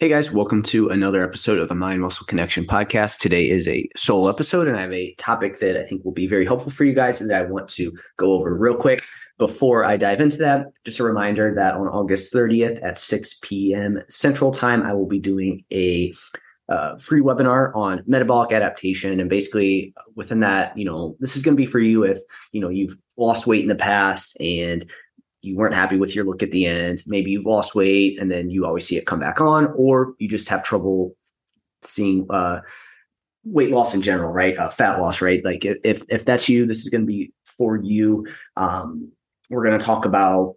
Hey guys, welcome to another episode of the Mind Muscle Connection podcast. Today is a solo episode, and I have a topic that I think will be very helpful for you guys and that I want to go over real quick. Before I dive into that, just a reminder that on August 30th at 6 p.m. Central Time, I will be doing a uh, free webinar on metabolic adaptation. And basically, within that, you know, this is going to be for you if, you know, you've lost weight in the past and you weren't happy with your look at the end. Maybe you've lost weight and then you always see it come back on, or you just have trouble seeing uh, weight loss in general, right? Uh, fat loss, right? Like if if that's you, this is going to be for you. Um, we're going to talk about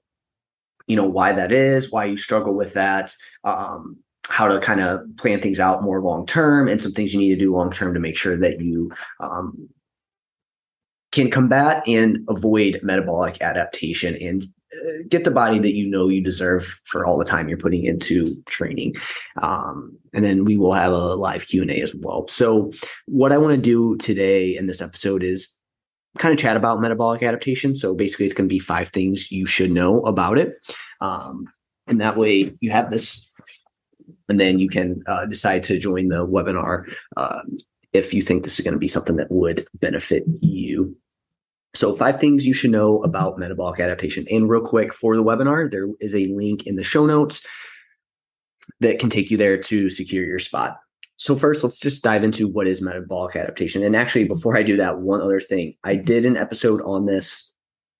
you know why that is, why you struggle with that. Um, how to kind of plan things out more long term and some things you need to do long term to make sure that you um, can combat and avoid metabolic adaptation and get the body that you know you deserve for all the time you're putting into training. Um, and then we will have a live q&a as well. So what i want to do today in this episode is kind of chat about metabolic adaptation. So basically it's going to be five things you should know about it. Um, and that way you have this and then you can uh, decide to join the webinar uh, if you think this is going to be something that would benefit you so, five things you should know about metabolic adaptation. And real quick for the webinar, there is a link in the show notes that can take you there to secure your spot. So, first, let's just dive into what is metabolic adaptation. And actually, before I do that, one other thing I did an episode on this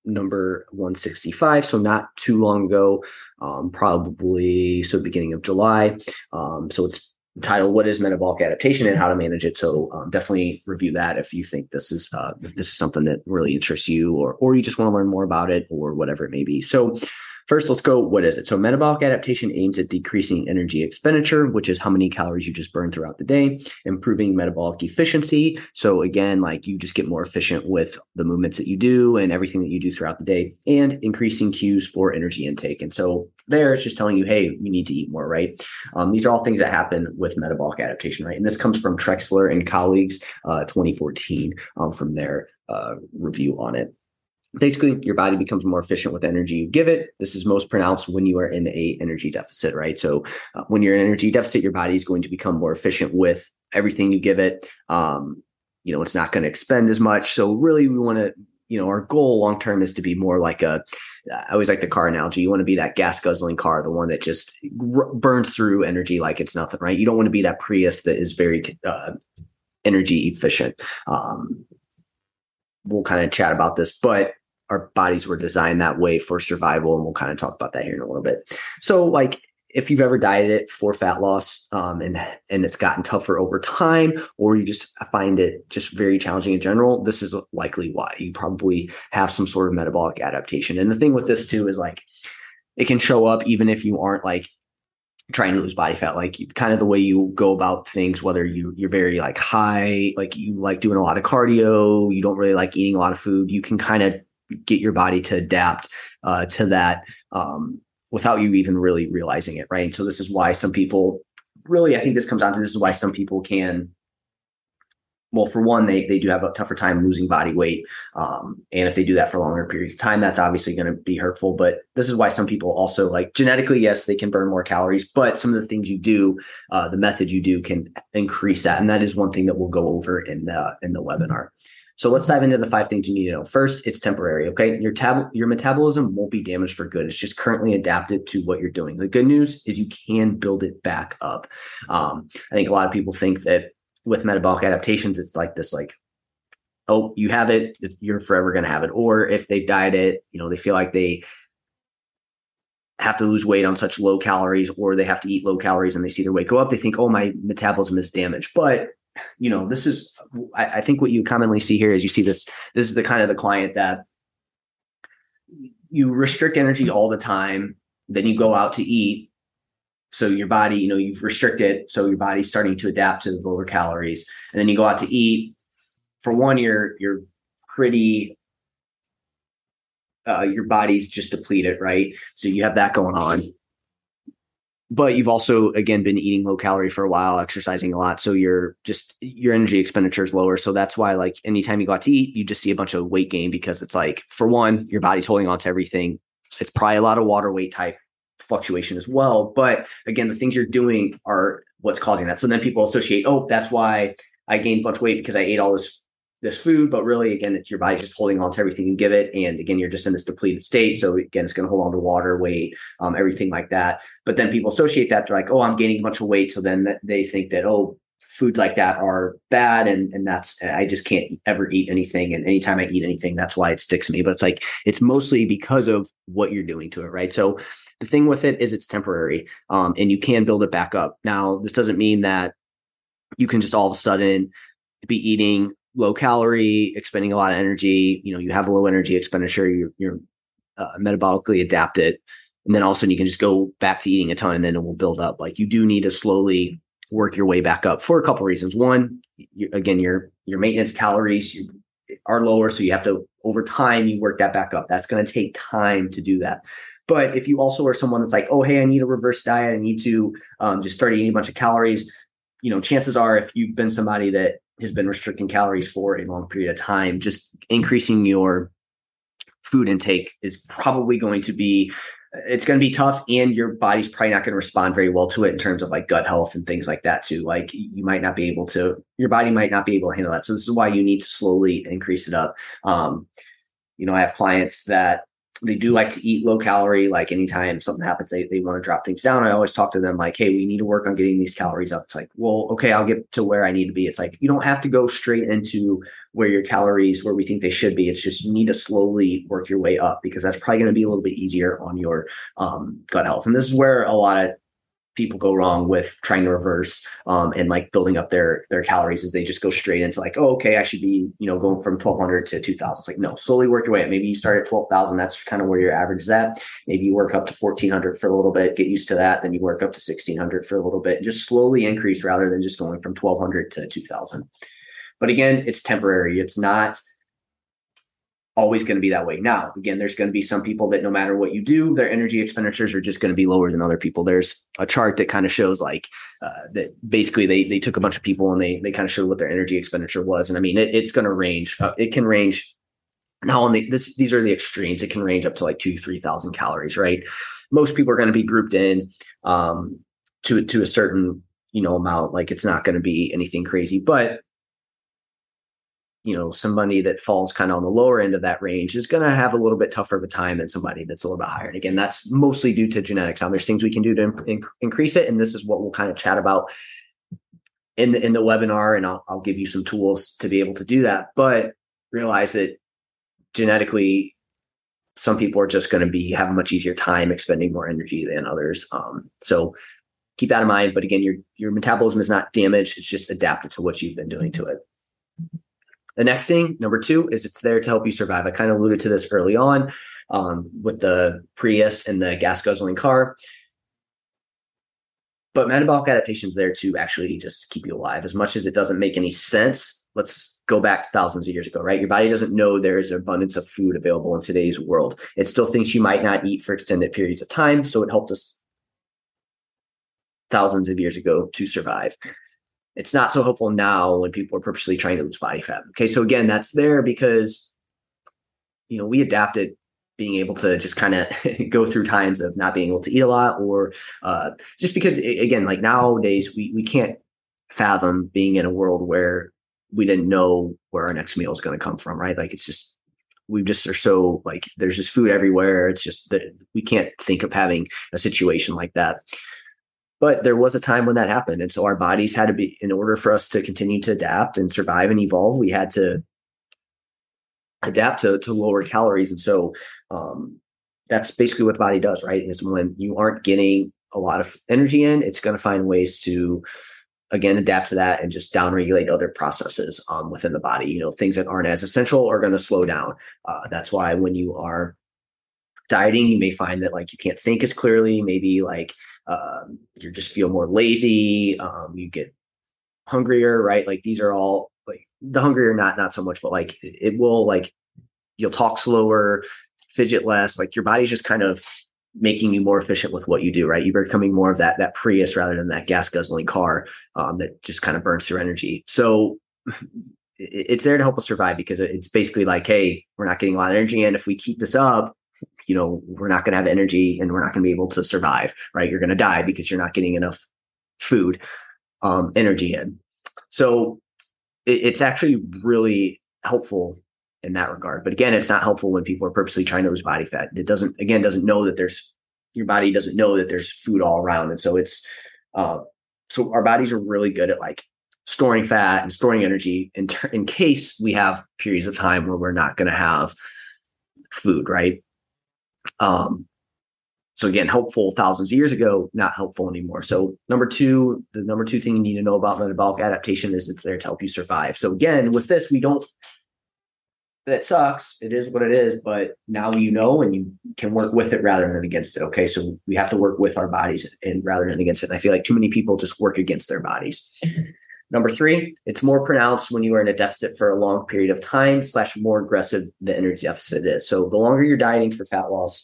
number 165 so not too long ago um, probably so beginning of july um, so it's title what is metabolic adaptation and how to manage it. So um, definitely review that if you think this is uh, if this is something that really interests you or or you just want to learn more about it or whatever it may be. So First, let's go. What is it? So, metabolic adaptation aims at decreasing energy expenditure, which is how many calories you just burn throughout the day, improving metabolic efficiency. So, again, like you just get more efficient with the movements that you do and everything that you do throughout the day, and increasing cues for energy intake. And so, there it's just telling you, hey, you need to eat more, right? Um, these are all things that happen with metabolic adaptation, right? And this comes from Trexler and colleagues, uh, 2014, um, from their uh, review on it basically your body becomes more efficient with energy you give it this is most pronounced when you are in a energy deficit right so uh, when you're in energy deficit your body is going to become more efficient with everything you give it um, you know it's not going to expend as much so really we want to you know our goal long term is to be more like a I always like the car analogy. You want to be that gas guzzling car, the one that just r- burns through energy like it's nothing, right? You don't want to be that Prius that is very uh, energy efficient. Um, we'll kind of chat about this, but our bodies were designed that way for survival and we'll kind of talk about that here in a little bit. So like if you've ever dieted for fat loss um, and and it's gotten tougher over time or you just find it just very challenging in general this is likely why. You probably have some sort of metabolic adaptation. And the thing with this too is like it can show up even if you aren't like trying to lose body fat. Like kind of the way you go about things whether you you're very like high like you like doing a lot of cardio you don't really like eating a lot of food you can kind of get your body to adapt uh, to that um, without you even really realizing it, right? And so this is why some people really, I think this comes down to this is why some people can. Well, for one, they they do have a tougher time losing body weight, um, and if they do that for longer periods of time, that's obviously going to be hurtful. But this is why some people also like genetically, yes, they can burn more calories, but some of the things you do, uh, the method you do, can increase that, and that is one thing that we'll go over in the in the webinar. So let's dive into the five things you need to know. First, it's temporary. Okay, your tab your metabolism won't be damaged for good. It's just currently adapted to what you're doing. The good news is you can build it back up. Um, I think a lot of people think that with metabolic adaptations, it's like this like oh you have it you're forever going to have it or if they diet it you know they feel like they have to lose weight on such low calories or they have to eat low calories and they see their weight go up they think oh my metabolism is damaged but you know, this is, I, I think what you commonly see here is you see this, this is the kind of the client that you restrict energy all the time. Then you go out to eat so your body, you know, you've restricted, so your body's starting to adapt to the lower calories, and then you go out to eat. For one, you're you're pretty uh, your body's just depleted, right? So you have that going on. But you've also again been eating low calorie for a while, exercising a lot, so you're just your energy expenditure is lower. So that's why, like, anytime you go out to eat, you just see a bunch of weight gain because it's like, for one, your body's holding on to everything. It's probably a lot of water weight type fluctuation as well. But again, the things you're doing are what's causing that. So then people associate, oh, that's why I gained a bunch of weight because I ate all this this food, but really, again, it's your body just holding on to everything you give it. And again, you're just in this depleted state. So again, it's going to hold on to water, weight, um, everything like that. But then people associate that they're like, oh, I'm gaining a bunch of weight. So then they think that, oh, foods like that are bad and and that's I just can't ever eat anything and anytime I eat anything that's why it sticks me but it's like it's mostly because of what you're doing to it right so the thing with it is it's temporary um, and you can build it back up now this doesn't mean that you can just all of a sudden be eating low calorie, expending a lot of energy. You know, you have a low energy expenditure. You're, you're uh, metabolically adapted, and then all of a sudden you can just go back to eating a ton, and then it will build up. Like you do need to slowly work your way back up for a couple reasons. One, you, again, your your maintenance calories you, are lower, so you have to over time you work that back up. That's going to take time to do that. But if you also are someone that's like, oh, hey, I need a reverse diet, I need to um, just start eating a bunch of calories. You know, chances are, if you've been somebody that has been restricting calories for a long period of time, just increasing your food intake is probably going to be it's going to be tough and your body's probably not going to respond very well to it in terms of like gut health and things like that too. Like you might not be able to your body might not be able to handle that. So this is why you need to slowly increase it up. Um you know i have clients that they do like to eat low calorie. Like anytime something happens, they, they want to drop things down. I always talk to them like, hey, we need to work on getting these calories up. It's like, well, okay, I'll get to where I need to be. It's like you don't have to go straight into where your calories where we think they should be. It's just you need to slowly work your way up because that's probably going to be a little bit easier on your um, gut health. And this is where a lot of people go wrong with trying to reverse um, and like building up their their calories is they just go straight into like oh okay I should be you know going from 1200 to 2000 it's like no slowly work your way up. Maybe you start at 12,000 that's kind of where your average is at. Maybe you work up to 1400 for a little bit get used to that. Then you work up to 1600 for a little bit. Just slowly increase rather than just going from 1200 to 2000 but again it's temporary. It's not always going to be that way. Now, again, there's going to be some people that no matter what you do, their energy expenditures are just going to be lower than other people. There's a chart that kind of shows like uh, that basically they they took a bunch of people and they they kind of showed what their energy expenditure was. And I mean, it, it's going to range. Uh, it can range. Now, on the this these are the extremes. It can range up to like two three thousand calories. Right. Most people are going to be grouped in um, to to a certain you know amount. Like it's not going to be anything crazy, but you know somebody that falls kind of on the lower end of that range is going to have a little bit tougher of a time than somebody that's a little bit higher. And again that's mostly due to genetics. Now there's things we can do to inc- increase it and this is what we'll kind of chat about in the in the webinar and I'll, I'll give you some tools to be able to do that. But realize that genetically some people are just going to be have a much easier time expending more energy than others. Um, so keep that in mind. But again your your metabolism is not damaged. It's just adapted to what you've been doing to it the next thing, number two, is it's there to help you survive. I kind of alluded to this early on um, with the Prius and the gas guzzling car. But metabolic adaptation is there to actually just keep you alive. As much as it doesn't make any sense, let's go back thousands of years ago, right? Your body doesn't know there is an abundance of food available in today's world. It still thinks you might not eat for extended periods of time. So it helped us thousands of years ago to survive. It's not so helpful now when people are purposely trying to lose body fat. Okay, so again, that's there because you know we adapted being able to just kind of go through times of not being able to eat a lot or uh, just because again like nowadays we we can't fathom being in a world where we didn't know where our next meal is going to come from right? Like it's just we just are so like there's just food everywhere. It's just that we can't think of having a situation like that but there was a time when that happened. And so our bodies had to be, in order for us to continue to adapt and survive and evolve, we had to adapt to, to lower calories. And so um, that's basically what the body does, right? Is when you aren't getting a lot of energy in, it's going to find ways to again adapt to that and just downregulate other processes um, within the body you know things that aren't as essential are going to slow down uh, that's why when you are dieting you may find that like you can't think as clearly maybe like um, you just feel more lazy um, you get hungrier right? Like these are all like the hungrier not not so much but like it, it will like you'll talk slower fidget less like your body's just kind of making you more efficient with what you do right? You're becoming more of that that prius rather than that gas guzzling car um, that just kind of burns through energy. So it's there to help us survive because it's basically like hey we're not getting a lot of energy and if we keep this up you know we're not going to have energy and we're not going to be able to survive right? You're going to die because you're not getting enough food um, energy in. So it, it's actually really helpful in that regard. But again it's not helpful when people are purposely trying to lose body fat. It doesn't again doesn't know that there's your body doesn't know that there's food all around. And so it's uh, so our bodies are really good at like storing fat and storing energy in, ter- in case we have periods of time where we're not going to have food right um, so again, helpful thousands of years ago, not helpful anymore. So number two, the number two thing you need to know about metabolic adaptation is it's there to help you survive. So again, with this, we don't. That sucks. It is what it is, but now you know, and you can work with it rather than against it. Okay, so we have to work with our bodies and rather than against it. And I feel like too many people just work against their bodies. Number three, it's more pronounced when you are in a deficit for a long period of time, slash more aggressive the energy deficit is. So the longer you're dieting for fat loss,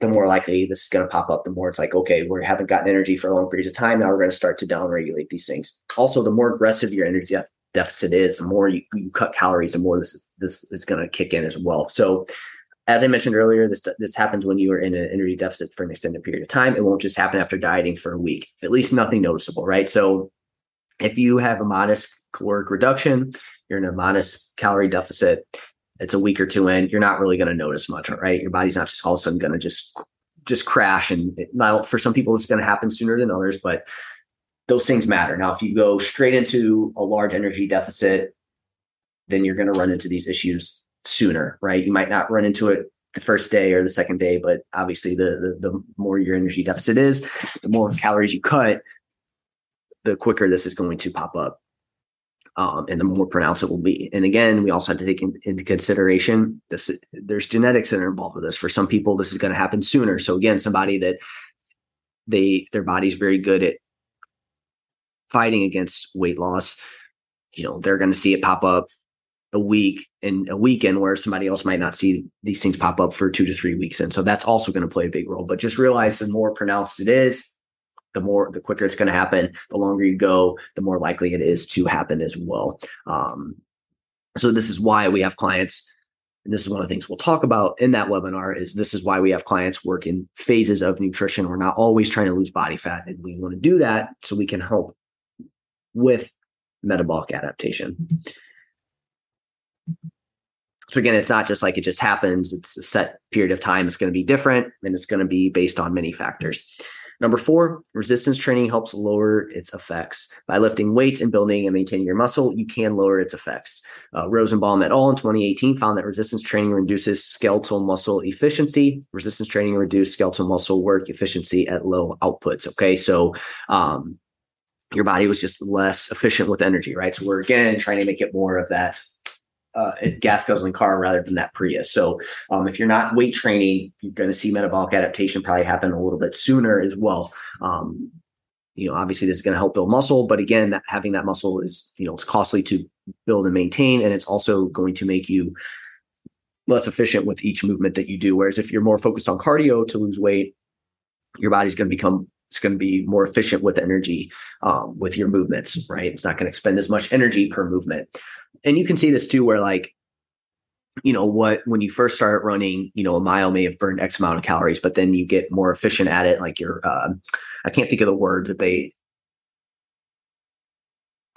the more likely this is going to pop up. The more it's like, okay, we haven't gotten energy for a long period of time. Now we're going to start to downregulate these things. Also, the more aggressive your energy def- deficit is, the more you, you cut calories, the more this this is going to kick in as well. So as I mentioned earlier, this this happens when you are in an energy deficit for an extended period of time. It won't just happen after dieting for a week. At least nothing noticeable, right? So if you have a modest caloric reduction, you're in a modest calorie deficit, it's a week or two in, you're not really going to notice much, right? Your body's not just all of a sudden going to just just crash. And now, for some people, it's going to happen sooner than others, but those things matter. Now, if you go straight into a large energy deficit, then you're going to run into these issues sooner, right? You might not run into it the first day or the second day, but obviously, the the, the more your energy deficit is, the more calories you cut, the quicker this is going to pop up. Um, and the more pronounced it will be. And again, we also have to take in, into consideration this. There's genetics that are involved with this. For some people, this is going to happen sooner. So again, somebody that they their body's very good at fighting against weight loss, you know, they're going to see it pop up a week in a weekend where somebody else might not see these things pop up for two to three weeks. And so that's also going to play a big role. But just realize the more pronounced it is, the more the quicker it's going to happen the longer you go the more likely it is to happen as well. Um, so this is why we have clients and this is one of the things we'll talk about in that webinar is this is why we have clients work in phases of nutrition. We're not always trying to lose body fat and we want to do that so we can help with metabolic adaptation. So again it's not just like it just happens. It's a set period of time. It's going to be different and it's going to be based on many factors Number four, resistance training helps lower its effects. By lifting weights and building and maintaining your muscle, you can lower its effects. Uh, Rosenbaum et al. in 2018 found that resistance training reduces skeletal muscle efficiency. Resistance training reduces skeletal muscle work efficiency at low outputs. Okay, so um, your body was just less efficient with energy, right? So we're again trying to make it more of that uh, gas guzzling car rather than that Prius. So um, if you're not weight training, you're going to see metabolic adaptation probably happen a little bit sooner as well. Um, you know, obviously this is going to help build muscle, but again, that, having that muscle is you know it's costly to build and maintain, and it's also going to make you less efficient with each movement that you do. Whereas if you're more focused on cardio to lose weight, your body's going to become it's going to be more efficient with energy um, with your movements, right? It's not going to expend as much energy per movement and you can see this too, where like, you know, what when you first start running, you know, a mile may have burned X amount of calories, but then you get more efficient at it. Like you're, uh, I can't think of the word that they,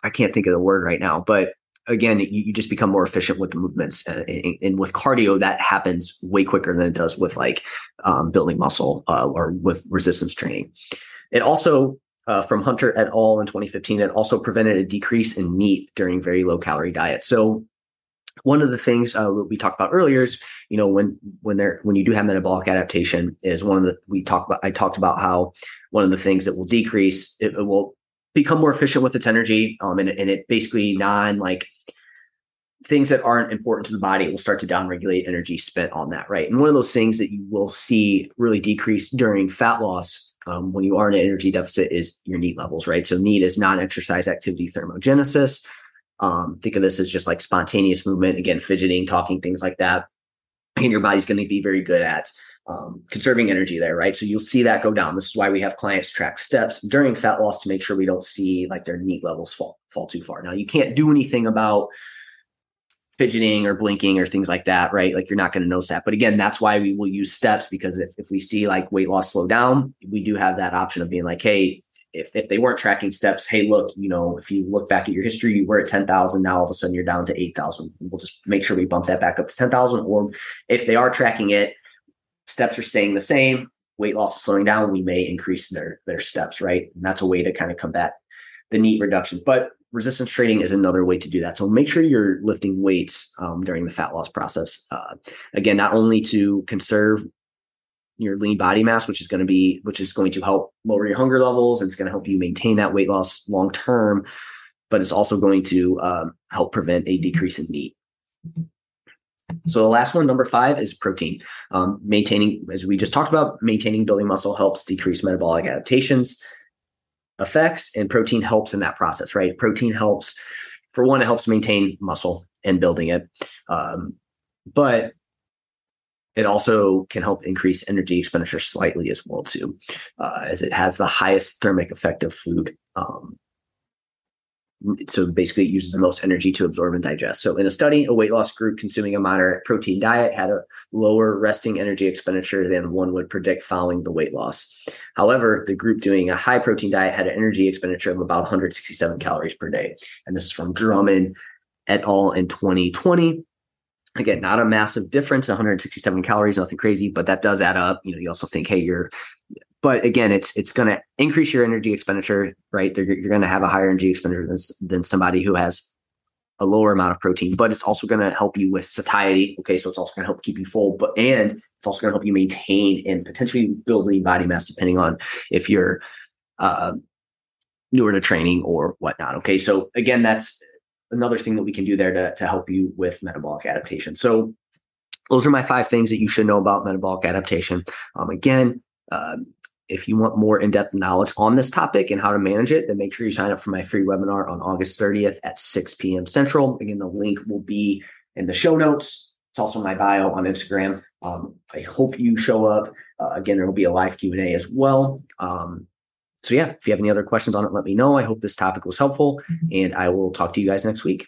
I can't think of the word right now, but again, you, you just become more efficient with the movements. Uh, and, and, with cardio, that happens way quicker than it does with like um, building muscle uh, or with resistance training. It also uh, from Hunter et al. in 2015. It also prevented a decrease in NEAT during very low calorie diet. So one of the things uh, we talked about earlier is, you know, when when there when you do have metabolic adaptation, is one of the we talked about. I talked about how one of the things that will decrease it, it will become more efficient with its energy, um, and, and it basically non like things that aren't important to the body will start to downregulate energy spent on that, right? And one of those things that you will see really decrease during fat loss um, when you are in an energy deficit is your NEAT levels, right? So NEAT is non-exercise activity thermogenesis. Um, think of this as just like spontaneous movement, again, fidgeting, talking, things like that. And your body's going to be very good at um, conserving energy there, right? So you'll see that go down. This is why we have clients track steps during fat loss to make sure we don't see like their NEAT levels fall fall too far. Now you can't do anything about fidgeting or blinking or things like that, right? Like you're not going to notice that. But again, that's why we will use steps because if, if we see like weight loss slow down, we do have that option of being like, hey, if, if they weren't tracking steps, hey, look, you know, if you look back at your history, you were at 10,000. Now all of a sudden you're down to 8,000. We'll just make sure we bump that back up to 10,000. Or if they are tracking it, steps are staying the same, weight loss is slowing down, we may increase their, their steps, right? And that's a way to kind of combat the NEAT reduction. But resistance training is another way to do that. So make sure you're lifting weights um, during the fat loss process. Uh, again, not only to conserve your lean body mass, which is going to be, which is going to help lower your hunger levels and it's going to help you maintain that weight loss long term, but it's also going to um, help prevent a decrease in NEAT. So the last one, number five, is protein. Um, maintaining, as we just talked about, maintaining building muscle helps decrease metabolic adaptations effects, and protein helps in that process, right? Protein helps, for one, it helps maintain muscle and building it. Um, but it also can help increase energy expenditure slightly as well too, uh, as it has the highest thermic effect of food. Um, so basically, it uses the most energy to absorb and digest. So, in a study, a weight loss group consuming a moderate protein diet had a lower resting energy expenditure than one would predict following the weight loss. However, the group doing a high protein diet had an energy expenditure of about 167 calories per day. And this is from Drummond et al. in 2020. Again, not a massive difference, 167 calories, nothing crazy, but that does add up. You know, you also think, hey, you're but again, it's it's going to increase your energy expenditure, right? They're, you're going to have a higher energy expenditure than, than somebody who has a lower amount of protein, but it's also going to help you with satiety. Okay, so it's also going to help keep you full, but and it's also going to help you maintain and potentially build lean body mass, depending on if you're uh, newer to training or whatnot. Okay, so again, that's another thing that we can do there to to help you with metabolic adaptation. So those are my five things that you should know about metabolic adaptation. Um, again, uh, if you want more in-depth knowledge on this topic and how to manage it, then make sure you sign up for my free webinar on August 30th at 6 p.m. Central. Again, the link will be in the show notes. It's also my bio on Instagram. Um, I hope you show up. Uh, again, there will be a live Q&A as well. Um, so yeah, if you have any other questions on it, let me know. I hope this topic was helpful mm-hmm. and I will talk to you guys next week.